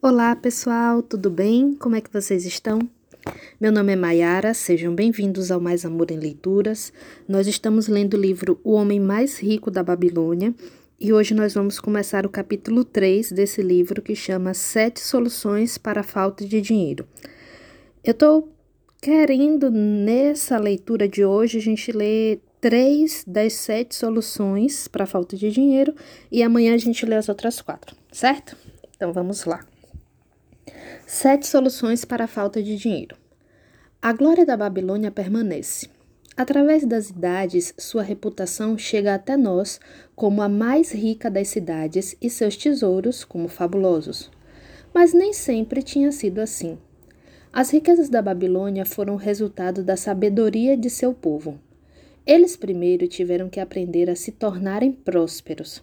Olá pessoal, tudo bem? Como é que vocês estão? Meu nome é Maiara, sejam bem-vindos ao Mais Amor em Leituras. Nós estamos lendo o livro O Homem Mais Rico da Babilônia e hoje nós vamos começar o capítulo 3 desse livro que chama Sete Soluções para a Falta de Dinheiro. Eu estou querendo nessa leitura de hoje a gente ler três das sete soluções para a falta de dinheiro e amanhã a gente lê as outras quatro, certo? Então vamos lá. Sete soluções para a falta de dinheiro. A glória da Babilônia permanece. Através das idades, sua reputação chega até nós como a mais rica das cidades e seus tesouros como fabulosos. Mas nem sempre tinha sido assim. As riquezas da Babilônia foram resultado da sabedoria de seu povo. Eles primeiro tiveram que aprender a se tornarem prósperos.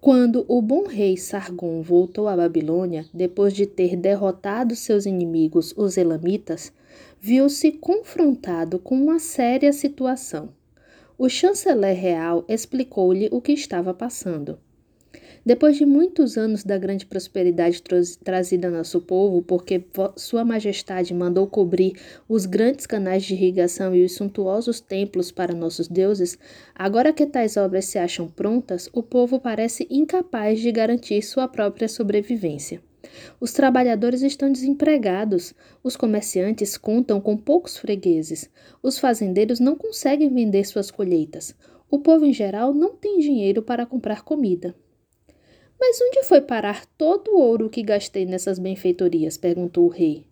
Quando o bom rei Sargon voltou à Babilônia, depois de ter derrotado seus inimigos, os Elamitas, viu-se confrontado com uma séria situação. O chanceler real explicou-lhe o que estava passando. Depois de muitos anos da grande prosperidade trazida ao nosso povo, porque Sua Majestade mandou cobrir os grandes canais de irrigação e os suntuosos templos para nossos deuses, agora que tais obras se acham prontas, o povo parece incapaz de garantir sua própria sobrevivência. Os trabalhadores estão desempregados, os comerciantes contam com poucos fregueses, os fazendeiros não conseguem vender suas colheitas, o povo em geral não tem dinheiro para comprar comida. Mas onde foi parar todo o ouro que gastei nessas benfeitorias? perguntou o rei.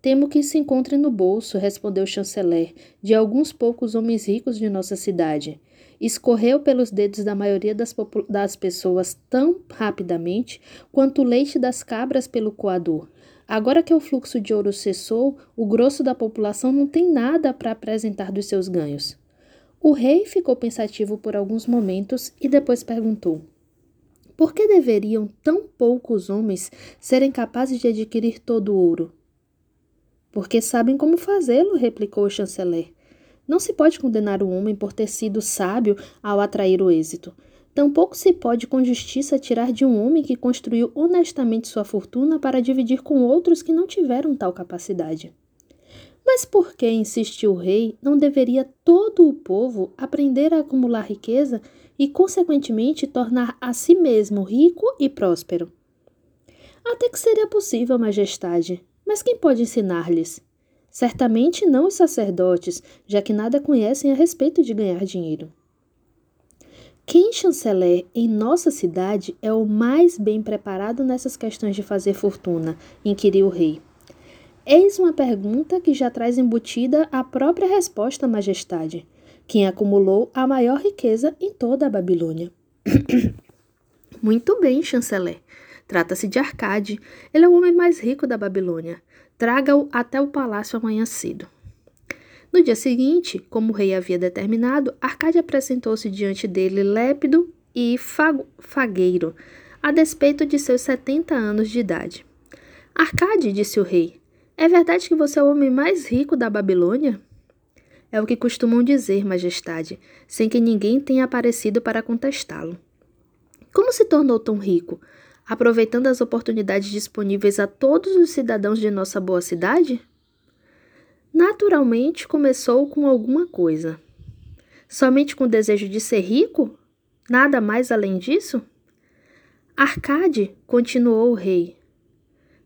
Temo que se encontre no bolso, respondeu o chanceler, de alguns poucos homens ricos de nossa cidade. Escorreu pelos dedos da maioria das, das pessoas tão rapidamente quanto o leite das cabras pelo coador. Agora que o fluxo de ouro cessou, o grosso da população não tem nada para apresentar dos seus ganhos. O rei ficou pensativo por alguns momentos e depois perguntou: por que deveriam tão poucos homens serem capazes de adquirir todo o ouro? Porque sabem como fazê-lo, replicou o chanceler. Não se pode condenar um homem por ter sido sábio ao atrair o êxito. Tampouco se pode com justiça tirar de um homem que construiu honestamente sua fortuna para dividir com outros que não tiveram tal capacidade. Mas por que, insistiu o rei, não deveria todo o povo aprender a acumular riqueza e, consequentemente, tornar a si mesmo rico e próspero? Até que seria possível, Majestade, mas quem pode ensinar-lhes? Certamente não os sacerdotes, já que nada conhecem a respeito de ganhar dinheiro. Quem chanceler em nossa cidade é o mais bem preparado nessas questões de fazer fortuna? inquiriu o rei. Eis uma pergunta que já traz embutida a própria resposta, Majestade. Quem acumulou a maior riqueza em toda a Babilônia? Muito bem, chanceler. Trata-se de Arcade. Ele é o homem mais rico da Babilônia. Traga-o até o palácio amanhã cedo. No dia seguinte, como o rei havia determinado, Arcade apresentou-se diante dele lépido e fagueiro, a despeito de seus setenta anos de idade. Arcade, disse o rei, é verdade que você é o homem mais rico da Babilônia? É o que costumam dizer, Majestade, sem que ninguém tenha aparecido para contestá-lo. Como se tornou tão rico? Aproveitando as oportunidades disponíveis a todos os cidadãos de nossa boa cidade? Naturalmente começou com alguma coisa. Somente com o desejo de ser rico? Nada mais além disso? Arcade, continuou o rei,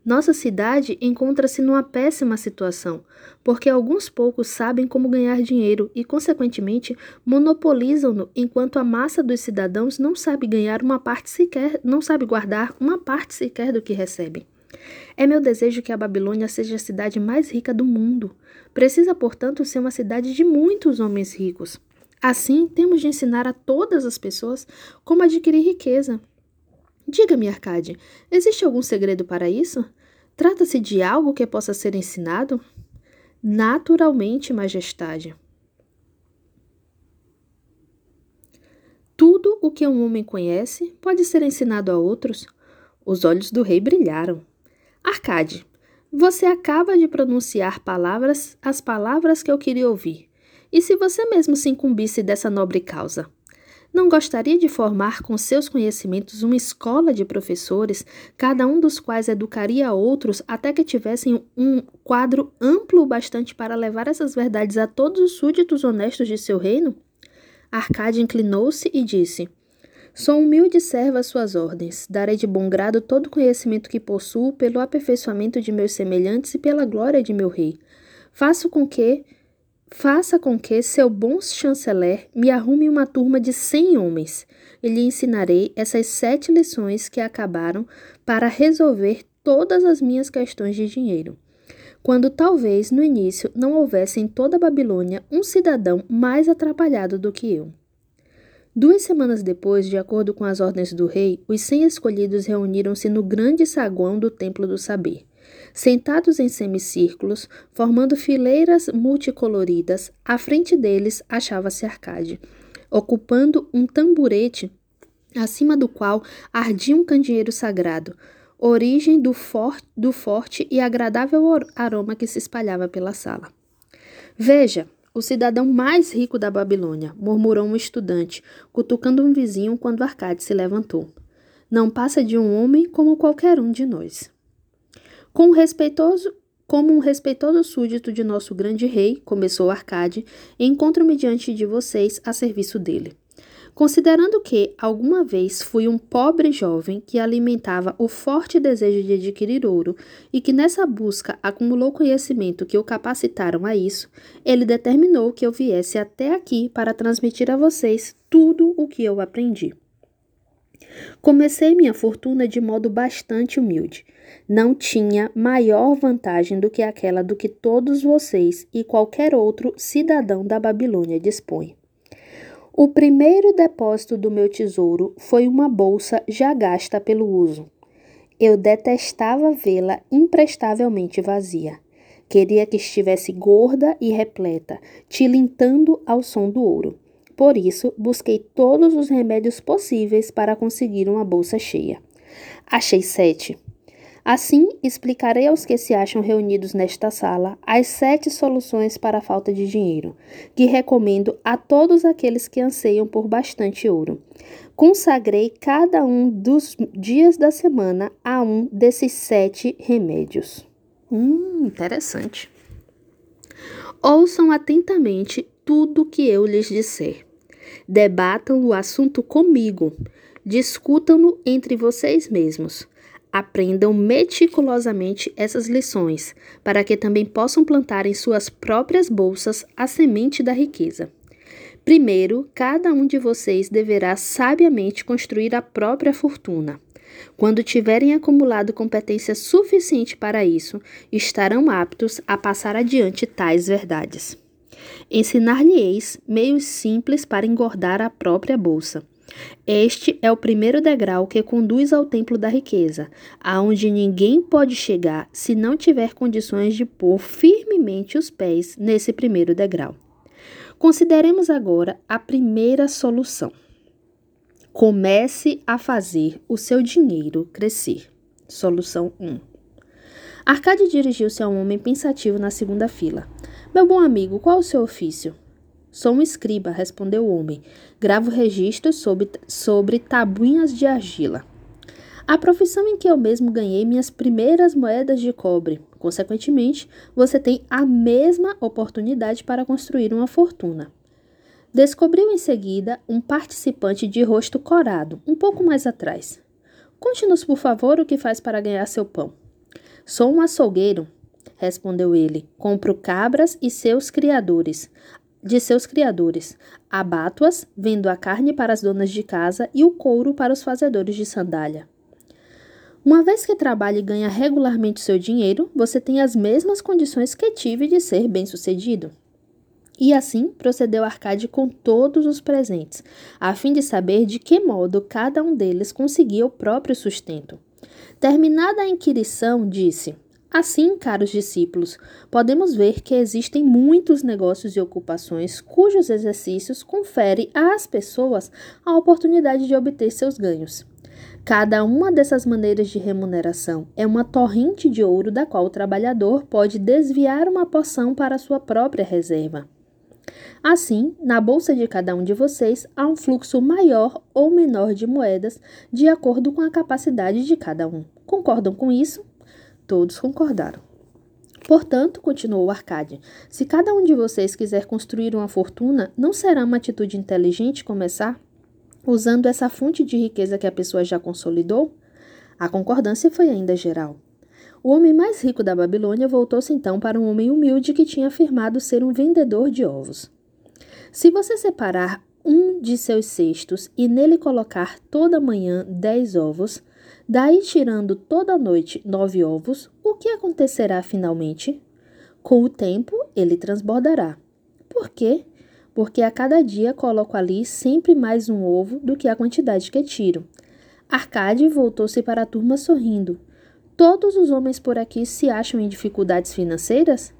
nossa cidade encontra-se numa péssima situação, porque alguns poucos sabem como ganhar dinheiro e, consequentemente, monopolizam-no, enquanto a massa dos cidadãos não sabe ganhar uma parte sequer, não sabe guardar uma parte sequer do que recebe. É meu desejo que a Babilônia seja a cidade mais rica do mundo. Precisa, portanto, ser uma cidade de muitos homens ricos. Assim, temos de ensinar a todas as pessoas como adquirir riqueza. Diga-me, Arcade, existe algum segredo para isso? Trata-se de algo que possa ser ensinado? Naturalmente, Majestade. Tudo o que um homem conhece pode ser ensinado a outros. Os olhos do rei brilharam. Arcade, você acaba de pronunciar palavras, as palavras que eu queria ouvir. E se você mesmo se incumbisse dessa nobre causa? Não gostaria de formar com seus conhecimentos uma escola de professores, cada um dos quais educaria outros até que tivessem um quadro amplo bastante para levar essas verdades a todos os súditos honestos de seu reino? Arcade inclinou-se e disse: Sou humilde servo às suas ordens. Darei de bom grado todo o conhecimento que possuo pelo aperfeiçoamento de meus semelhantes e pela glória de meu rei. Faço com que Faça com que seu bom chanceler me arrume uma turma de cem homens e lhe ensinarei essas sete lições que acabaram para resolver todas as minhas questões de dinheiro. Quando talvez no início não houvesse em toda a Babilônia um cidadão mais atrapalhado do que eu. Duas semanas depois, de acordo com as ordens do rei, os cem escolhidos reuniram-se no grande saguão do Templo do Saber. Sentados em semicírculos, formando fileiras multicoloridas, à frente deles achava-se Arcade, ocupando um tamburete acima do qual ardia um candeeiro sagrado, origem do, for do forte e agradável aroma que se espalhava pela sala. Veja, o cidadão mais rico da Babilônia, murmurou um estudante, cutucando um vizinho quando Arcade se levantou. Não passa de um homem como qualquer um de nós. Com um respeitoso, como um respeitoso súdito de nosso grande rei, começou Arcade, encontro-me diante de vocês a serviço dele. Considerando que, alguma vez, fui um pobre jovem que alimentava o forte desejo de adquirir ouro e que nessa busca acumulou conhecimento que o capacitaram a isso, ele determinou que eu viesse até aqui para transmitir a vocês tudo o que eu aprendi. Comecei minha fortuna de modo bastante humilde. Não tinha maior vantagem do que aquela do que todos vocês e qualquer outro cidadão da Babilônia dispõe. O primeiro depósito do meu tesouro foi uma bolsa já gasta pelo uso. Eu detestava vê-la imprestavelmente vazia. Queria que estivesse gorda e repleta, tilintando ao som do ouro. Por isso, busquei todos os remédios possíveis para conseguir uma bolsa cheia. Achei sete. Assim, explicarei aos que se acham reunidos nesta sala as sete soluções para a falta de dinheiro, que recomendo a todos aqueles que anseiam por bastante ouro. Consagrei cada um dos dias da semana a um desses sete remédios. Hum, interessante. Ouçam atentamente tudo que eu lhes disser. Debatam o assunto comigo. Discutam-no entre vocês mesmos. Aprendam meticulosamente essas lições, para que também possam plantar em suas próprias bolsas a semente da riqueza. Primeiro, cada um de vocês deverá sabiamente construir a própria fortuna. Quando tiverem acumulado competência suficiente para isso, estarão aptos a passar adiante tais verdades. Ensinar-lhe-eis meios simples para engordar a própria bolsa. Este é o primeiro degrau que conduz ao templo da riqueza, aonde ninguém pode chegar se não tiver condições de pôr firmemente os pés nesse primeiro degrau. Consideremos agora a primeira solução. Comece a fazer o seu dinheiro crescer. Solução 1. Arcade dirigiu-se a um homem pensativo na segunda fila. Meu bom amigo, qual o seu ofício? Sou um escriba, respondeu o homem. Gravo registros sobre, sobre tabuinhas de argila. A profissão em que eu mesmo ganhei minhas primeiras moedas de cobre. Consequentemente, você tem a mesma oportunidade para construir uma fortuna. Descobriu em seguida um participante de rosto corado, um pouco mais atrás. Conte-nos, por favor, o que faz para ganhar seu pão. Sou um açougueiro, respondeu ele. Compro cabras e seus criadores, de seus criadores. Abato-as, vendo a carne para as donas de casa e o couro para os fazedores de sandália. Uma vez que trabalha e ganha regularmente seu dinheiro, você tem as mesmas condições que tive de ser bem-sucedido. E assim procedeu Arcade com todos os presentes, a fim de saber de que modo cada um deles conseguia o próprio sustento. Terminada a inquirição, disse: Assim, caros discípulos, podemos ver que existem muitos negócios e ocupações cujos exercícios conferem às pessoas a oportunidade de obter seus ganhos. Cada uma dessas maneiras de remuneração é uma torrente de ouro da qual o trabalhador pode desviar uma porção para sua própria reserva. Assim, na bolsa de cada um de vocês há um fluxo maior ou menor de moedas de acordo com a capacidade de cada um. Concordam com isso? Todos concordaram. Portanto, continuou Arcade, se cada um de vocês quiser construir uma fortuna, não será uma atitude inteligente começar usando essa fonte de riqueza que a pessoa já consolidou? A concordância foi ainda geral. O homem mais rico da Babilônia voltou-se então para um homem humilde que tinha afirmado ser um vendedor de ovos. Se você separar um de seus cestos e nele colocar toda manhã dez ovos, daí tirando toda noite nove ovos, o que acontecerá finalmente? Com o tempo ele transbordará. Por quê? Porque a cada dia coloco ali sempre mais um ovo do que a quantidade que tiro. Arcade voltou-se para a turma sorrindo. Todos os homens por aqui se acham em dificuldades financeiras?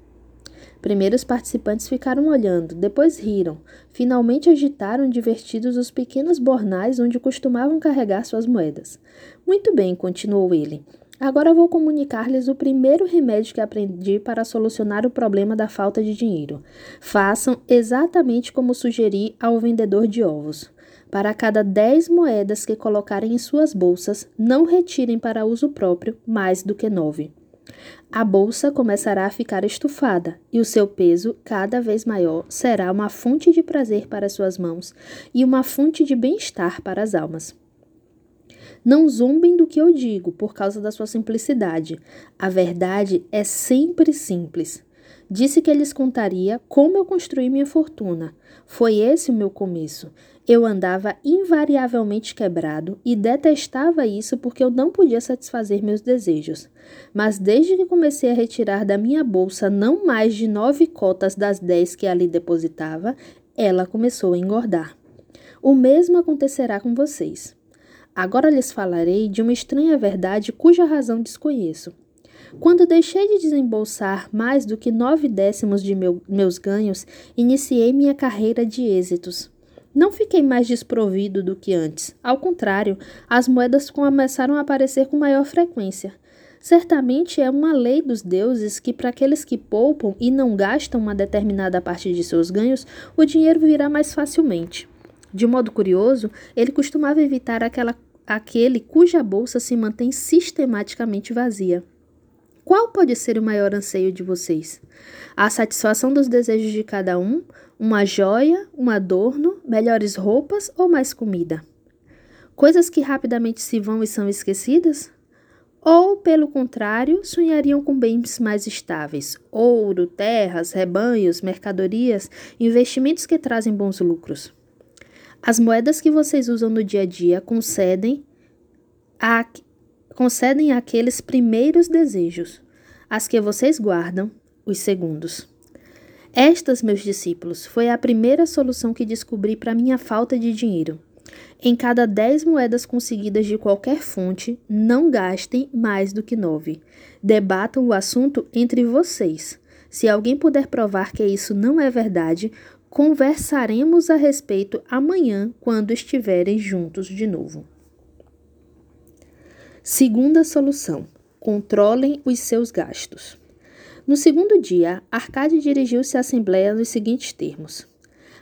Primeiro os participantes ficaram olhando, depois riram. Finalmente agitaram divertidos os pequenos bornais onde costumavam carregar suas moedas. Muito bem, continuou ele. Agora vou comunicar-lhes o primeiro remédio que aprendi para solucionar o problema da falta de dinheiro. Façam exatamente como sugeri ao vendedor de ovos. Para cada 10 moedas que colocarem em suas bolsas, não retirem para uso próprio mais do que 9. A bolsa começará a ficar estufada e o seu peso, cada vez maior, será uma fonte de prazer para suas mãos e uma fonte de bem-estar para as almas. Não zombem do que eu digo por causa da sua simplicidade. A verdade é sempre simples. Disse que lhes contaria como eu construí minha fortuna. Foi esse o meu começo. Eu andava invariavelmente quebrado e detestava isso porque eu não podia satisfazer meus desejos. Mas desde que comecei a retirar da minha bolsa não mais de nove cotas das dez que ali depositava, ela começou a engordar. O mesmo acontecerá com vocês. Agora lhes falarei de uma estranha verdade cuja razão desconheço. Quando deixei de desembolsar mais do que nove décimos de meu, meus ganhos, iniciei minha carreira de êxitos. Não fiquei mais desprovido do que antes. Ao contrário, as moedas começaram a aparecer com maior frequência. Certamente é uma lei dos deuses que, para aqueles que poupam e não gastam uma determinada parte de seus ganhos, o dinheiro virá mais facilmente. De modo curioso, ele costumava evitar aquela, aquele cuja bolsa se mantém sistematicamente vazia. Qual pode ser o maior anseio de vocês? A satisfação dos desejos de cada um? Uma joia, um adorno, melhores roupas ou mais comida? Coisas que rapidamente se vão e são esquecidas? Ou, pelo contrário, sonhariam com bens mais estáveis: ouro, terras, rebanhos, mercadorias, investimentos que trazem bons lucros? As moedas que vocês usam no dia a dia concedem a concedem aqueles primeiros desejos, as que vocês guardam, os segundos. Estas, meus discípulos, foi a primeira solução que descobri para minha falta de dinheiro. Em cada dez moedas conseguidas de qualquer fonte, não gastem mais do que nove. Debatam o assunto entre vocês. Se alguém puder provar que isso não é verdade, conversaremos a respeito amanhã, quando estiverem juntos de novo. Segunda solução: controlem os seus gastos. No segundo dia, Arcade dirigiu-se à Assembleia nos seguintes termos.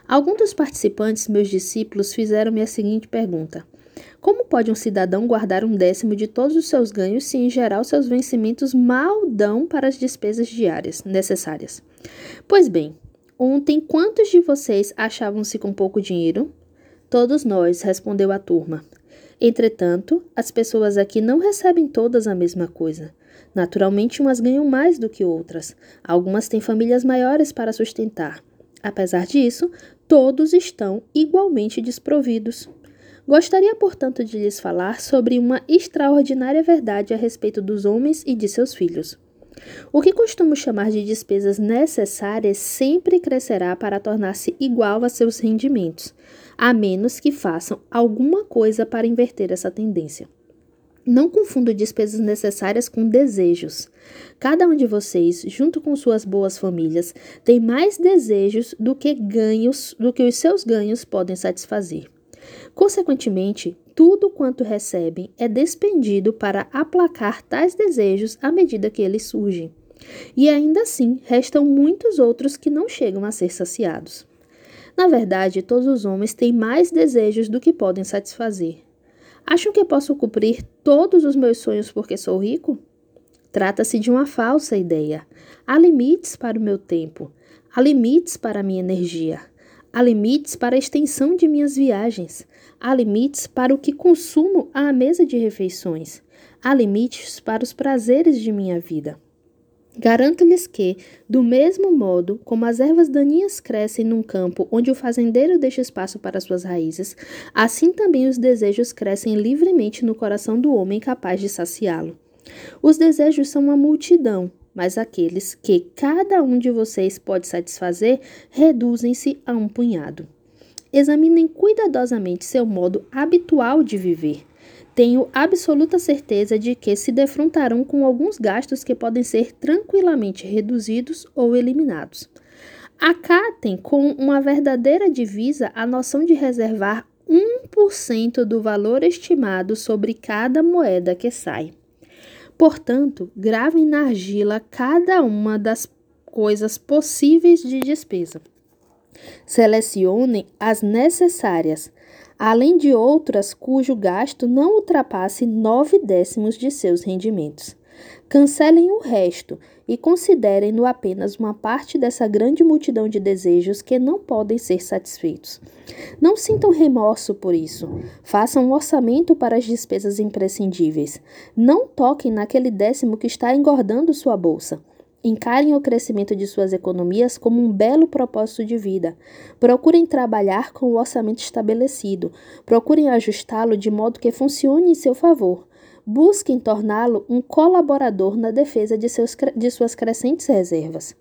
Alguns dos participantes, meus discípulos, fizeram-me a seguinte pergunta: Como pode um cidadão guardar um décimo de todos os seus ganhos se, em geral, seus vencimentos mal dão para as despesas diárias necessárias? Pois bem, ontem quantos de vocês achavam-se com pouco dinheiro? Todos nós, respondeu a turma. Entretanto, as pessoas aqui não recebem todas a mesma coisa. Naturalmente, umas ganham mais do que outras. Algumas têm famílias maiores para sustentar. Apesar disso, todos estão igualmente desprovidos. Gostaria, portanto, de lhes falar sobre uma extraordinária verdade a respeito dos homens e de seus filhos. O que costumo chamar de despesas necessárias sempre crescerá para tornar-se igual a seus rendimentos, a menos que façam alguma coisa para inverter essa tendência. Não confunda despesas necessárias com desejos. Cada um de vocês, junto com suas boas famílias, tem mais desejos do que ganhos, do que os seus ganhos podem satisfazer. Consequentemente, tudo quanto recebem é despendido para aplacar tais desejos à medida que eles surgem. E ainda assim, restam muitos outros que não chegam a ser saciados. Na verdade, todos os homens têm mais desejos do que podem satisfazer. Acham que posso cumprir todos os meus sonhos porque sou rico? Trata-se de uma falsa ideia. Há limites para o meu tempo, há limites para a minha energia, há limites para a extensão de minhas viagens, há limites para o que consumo à mesa de refeições, há limites para os prazeres de minha vida. Garanto-lhes que, do mesmo modo como as ervas daninhas crescem num campo onde o fazendeiro deixa espaço para suas raízes, assim também os desejos crescem livremente no coração do homem capaz de saciá-lo. Os desejos são uma multidão, mas aqueles que cada um de vocês pode satisfazer reduzem-se a um punhado. Examinem cuidadosamente seu modo habitual de viver. Tenho absoluta certeza de que se defrontarão com alguns gastos que podem ser tranquilamente reduzidos ou eliminados. Acatem com uma verdadeira divisa a noção de reservar 1% do valor estimado sobre cada moeda que sai. Portanto, gravem na argila cada uma das coisas possíveis de despesa. Selecionem as necessárias, além de outras cujo gasto não ultrapasse nove décimos de seus rendimentos. Cancelem o resto e considerem-no apenas uma parte dessa grande multidão de desejos que não podem ser satisfeitos. Não sintam remorso por isso. Façam um orçamento para as despesas imprescindíveis. Não toquem naquele décimo que está engordando sua bolsa. Encarem o crescimento de suas economias como um belo propósito de vida. Procurem trabalhar com o orçamento estabelecido. Procurem ajustá-lo de modo que funcione em seu favor. Busquem torná-lo um colaborador na defesa de, seus, de suas crescentes reservas.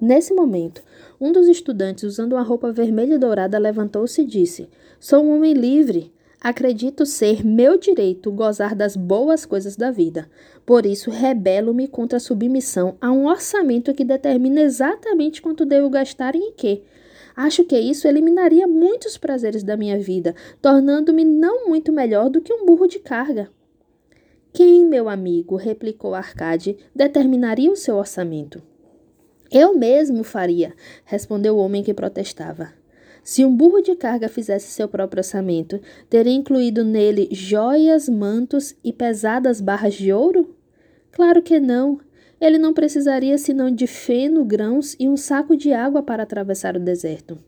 Nesse momento, um dos estudantes, usando uma roupa vermelha e dourada, levantou-se e disse: Sou um homem livre. Acredito ser meu direito gozar das boas coisas da vida. Por isso, rebelo-me contra a submissão a um orçamento que determina exatamente quanto devo gastar e em quê. Acho que isso eliminaria muitos prazeres da minha vida, tornando-me não muito melhor do que um burro de carga. Quem, meu amigo, replicou Arcade, determinaria o seu orçamento? Eu mesmo faria, respondeu o homem que protestava. Se um burro de carga fizesse seu próprio orçamento, teria incluído nele joias, mantos e pesadas barras de ouro? Claro que não. Ele não precisaria senão de feno, grãos e um saco de água para atravessar o deserto.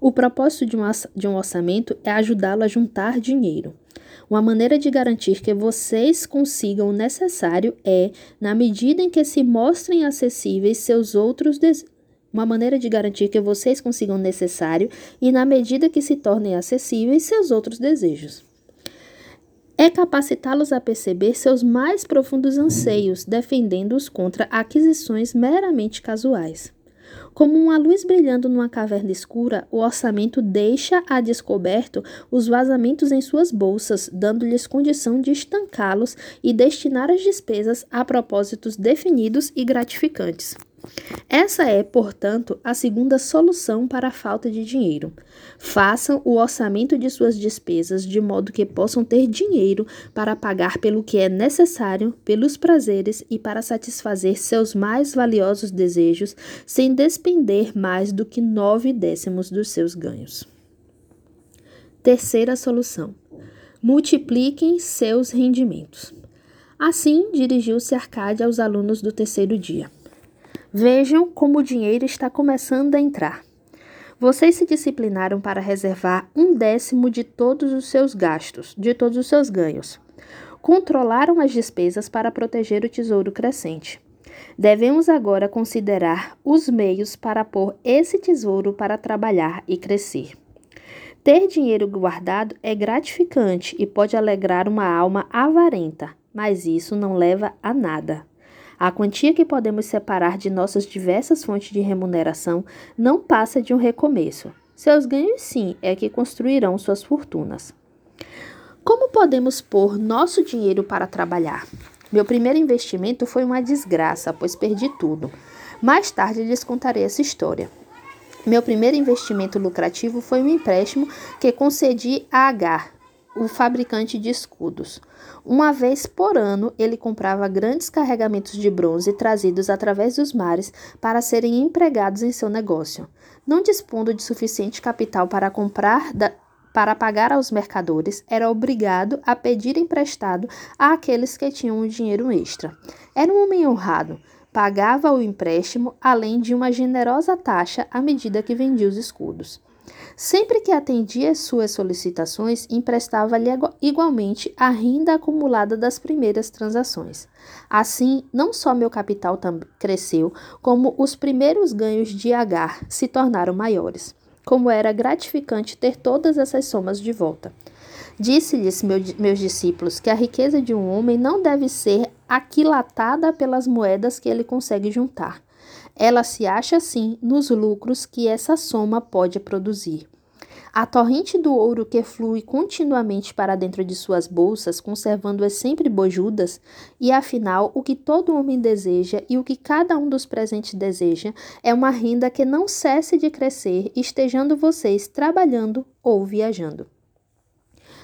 O propósito de um orçamento é ajudá-lo a juntar dinheiro. Uma maneira de garantir que vocês consigam o necessário é, na medida em que se mostrem acessíveis seus outros uma maneira de garantir que vocês consigam o necessário e, na medida que se tornem acessíveis, seus outros desejos. É capacitá-los a perceber seus mais profundos anseios, defendendo-os contra aquisições meramente casuais. Como uma luz brilhando numa caverna escura, o orçamento deixa a descoberto os vazamentos em suas bolsas, dando-lhes condição de estancá-los e destinar as despesas a propósitos definidos e gratificantes. Essa é, portanto, a segunda solução para a falta de dinheiro. Façam o orçamento de suas despesas de modo que possam ter dinheiro para pagar pelo que é necessário, pelos prazeres e para satisfazer seus mais valiosos desejos, sem despender mais do que nove décimos dos seus ganhos. Terceira solução: multipliquem seus rendimentos. Assim, dirigiu-se Arcádia aos alunos do terceiro dia. Vejam como o dinheiro está começando a entrar. Vocês se disciplinaram para reservar um décimo de todos os seus gastos, de todos os seus ganhos. Controlaram as despesas para proteger o tesouro crescente. Devemos agora considerar os meios para pôr esse tesouro para trabalhar e crescer. Ter dinheiro guardado é gratificante e pode alegrar uma alma avarenta, mas isso não leva a nada. A quantia que podemos separar de nossas diversas fontes de remuneração não passa de um recomeço. Seus ganhos, sim, é que construirão suas fortunas. Como podemos pôr nosso dinheiro para trabalhar? Meu primeiro investimento foi uma desgraça, pois perdi tudo. Mais tarde lhes contarei essa história. Meu primeiro investimento lucrativo foi um empréstimo que concedi a Agar, o fabricante de escudos. Uma vez por ano, ele comprava grandes carregamentos de bronze trazidos através dos mares para serem empregados em seu negócio. Não dispondo de suficiente capital para comprar da, para pagar aos mercadores, era obrigado a pedir emprestado àqueles que tinham um dinheiro extra. Era um homem honrado, pagava o empréstimo além de uma generosa taxa à medida que vendia os escudos. Sempre que atendia suas solicitações, emprestava-lhe igualmente a renda acumulada das primeiras transações. Assim, não só meu capital cresceu, como os primeiros ganhos de Agar se tornaram maiores. Como era gratificante ter todas essas somas de volta. Disse-lhes, meu, meus discípulos, que a riqueza de um homem não deve ser aquilatada pelas moedas que ele consegue juntar. Ela se acha, assim, nos lucros que essa soma pode produzir. A torrente do ouro que flui continuamente para dentro de suas bolsas, conservando-as sempre bojudas, e afinal, o que todo homem deseja e o que cada um dos presentes deseja é uma renda que não cesse de crescer, estejando vocês trabalhando ou viajando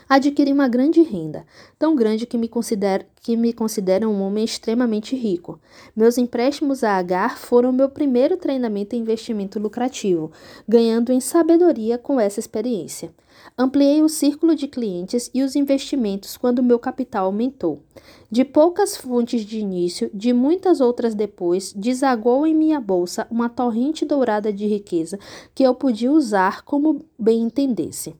adquiri uma grande renda, tão grande que me, considero, que me considero um homem extremamente rico. Meus empréstimos a Agar foram meu primeiro treinamento em investimento lucrativo, ganhando em sabedoria com essa experiência. Ampliei o círculo de clientes e os investimentos quando meu capital aumentou. De poucas fontes de início, de muitas outras depois, desagou em minha bolsa uma torrente dourada de riqueza que eu podia usar como bem entendesse.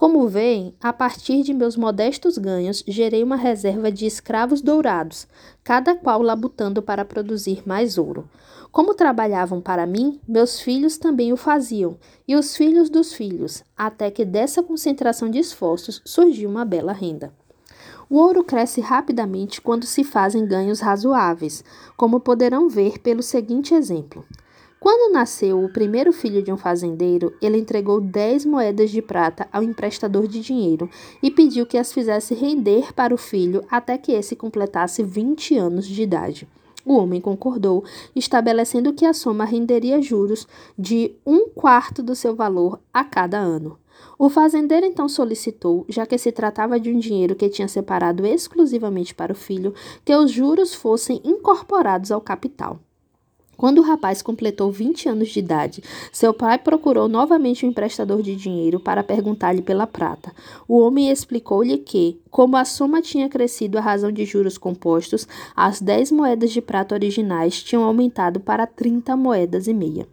Como veem, a partir de meus modestos ganhos, gerei uma reserva de escravos dourados, cada qual labutando para produzir mais ouro. Como trabalhavam para mim, meus filhos também o faziam, e os filhos dos filhos, até que dessa concentração de esforços surgiu uma bela renda. O ouro cresce rapidamente quando se fazem ganhos razoáveis, como poderão ver pelo seguinte exemplo. Quando nasceu o primeiro filho de um fazendeiro, ele entregou dez moedas de prata ao emprestador de dinheiro e pediu que as fizesse render para o filho até que esse completasse vinte anos de idade. O homem concordou, estabelecendo que a soma renderia juros de um quarto do seu valor a cada ano. O fazendeiro então solicitou, já que se tratava de um dinheiro que tinha separado exclusivamente para o filho, que os juros fossem incorporados ao capital. Quando o rapaz completou 20 anos de idade, seu pai procurou novamente o um emprestador de dinheiro para perguntar-lhe pela prata. O homem explicou-lhe que, como a soma tinha crescido à razão de juros compostos, as 10 moedas de prata originais tinham aumentado para 30 moedas e meia.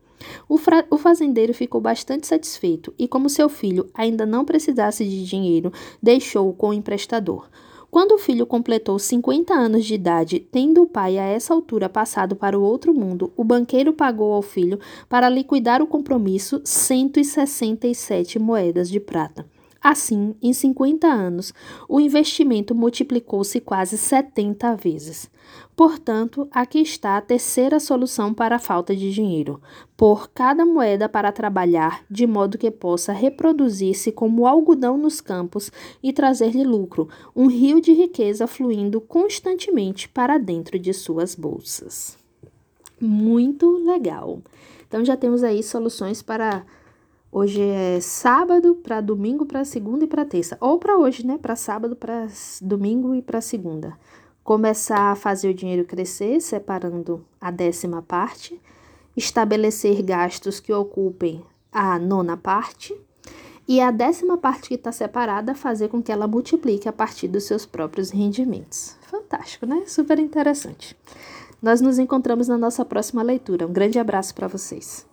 O, o, fazendeiro ficou bastante satisfeito e, como seu filho ainda não precisasse de dinheiro, deixou-o com o emprestador. Quando o filho completou 50 anos de idade, tendo o pai a essa altura passado para o outro mundo, o banqueiro pagou ao filho, para liquidar o compromisso, 167 moedas de prata. Assim, em 50 anos, o investimento multiplicou-se quase 70 vezes. Portanto, aqui está a terceira solução para a falta de dinheiro: pôr cada moeda para trabalhar de modo que possa reproduzir-se como algodão nos campos e trazer-lhe lucro, um rio de riqueza fluindo constantemente para dentro de suas bolsas. Muito legal. Então já temos aí soluções para Hoje é sábado para domingo, para segunda e para terça. Ou para hoje, né? Para sábado, para domingo e para segunda. Começar a fazer o dinheiro crescer, separando a décima parte. Estabelecer gastos que ocupem a nona parte. E a décima parte que está separada, fazer com que ela multiplique a partir dos seus próprios rendimentos. Fantástico, né? Super interessante. Nós nos encontramos na nossa próxima leitura. Um grande abraço para vocês.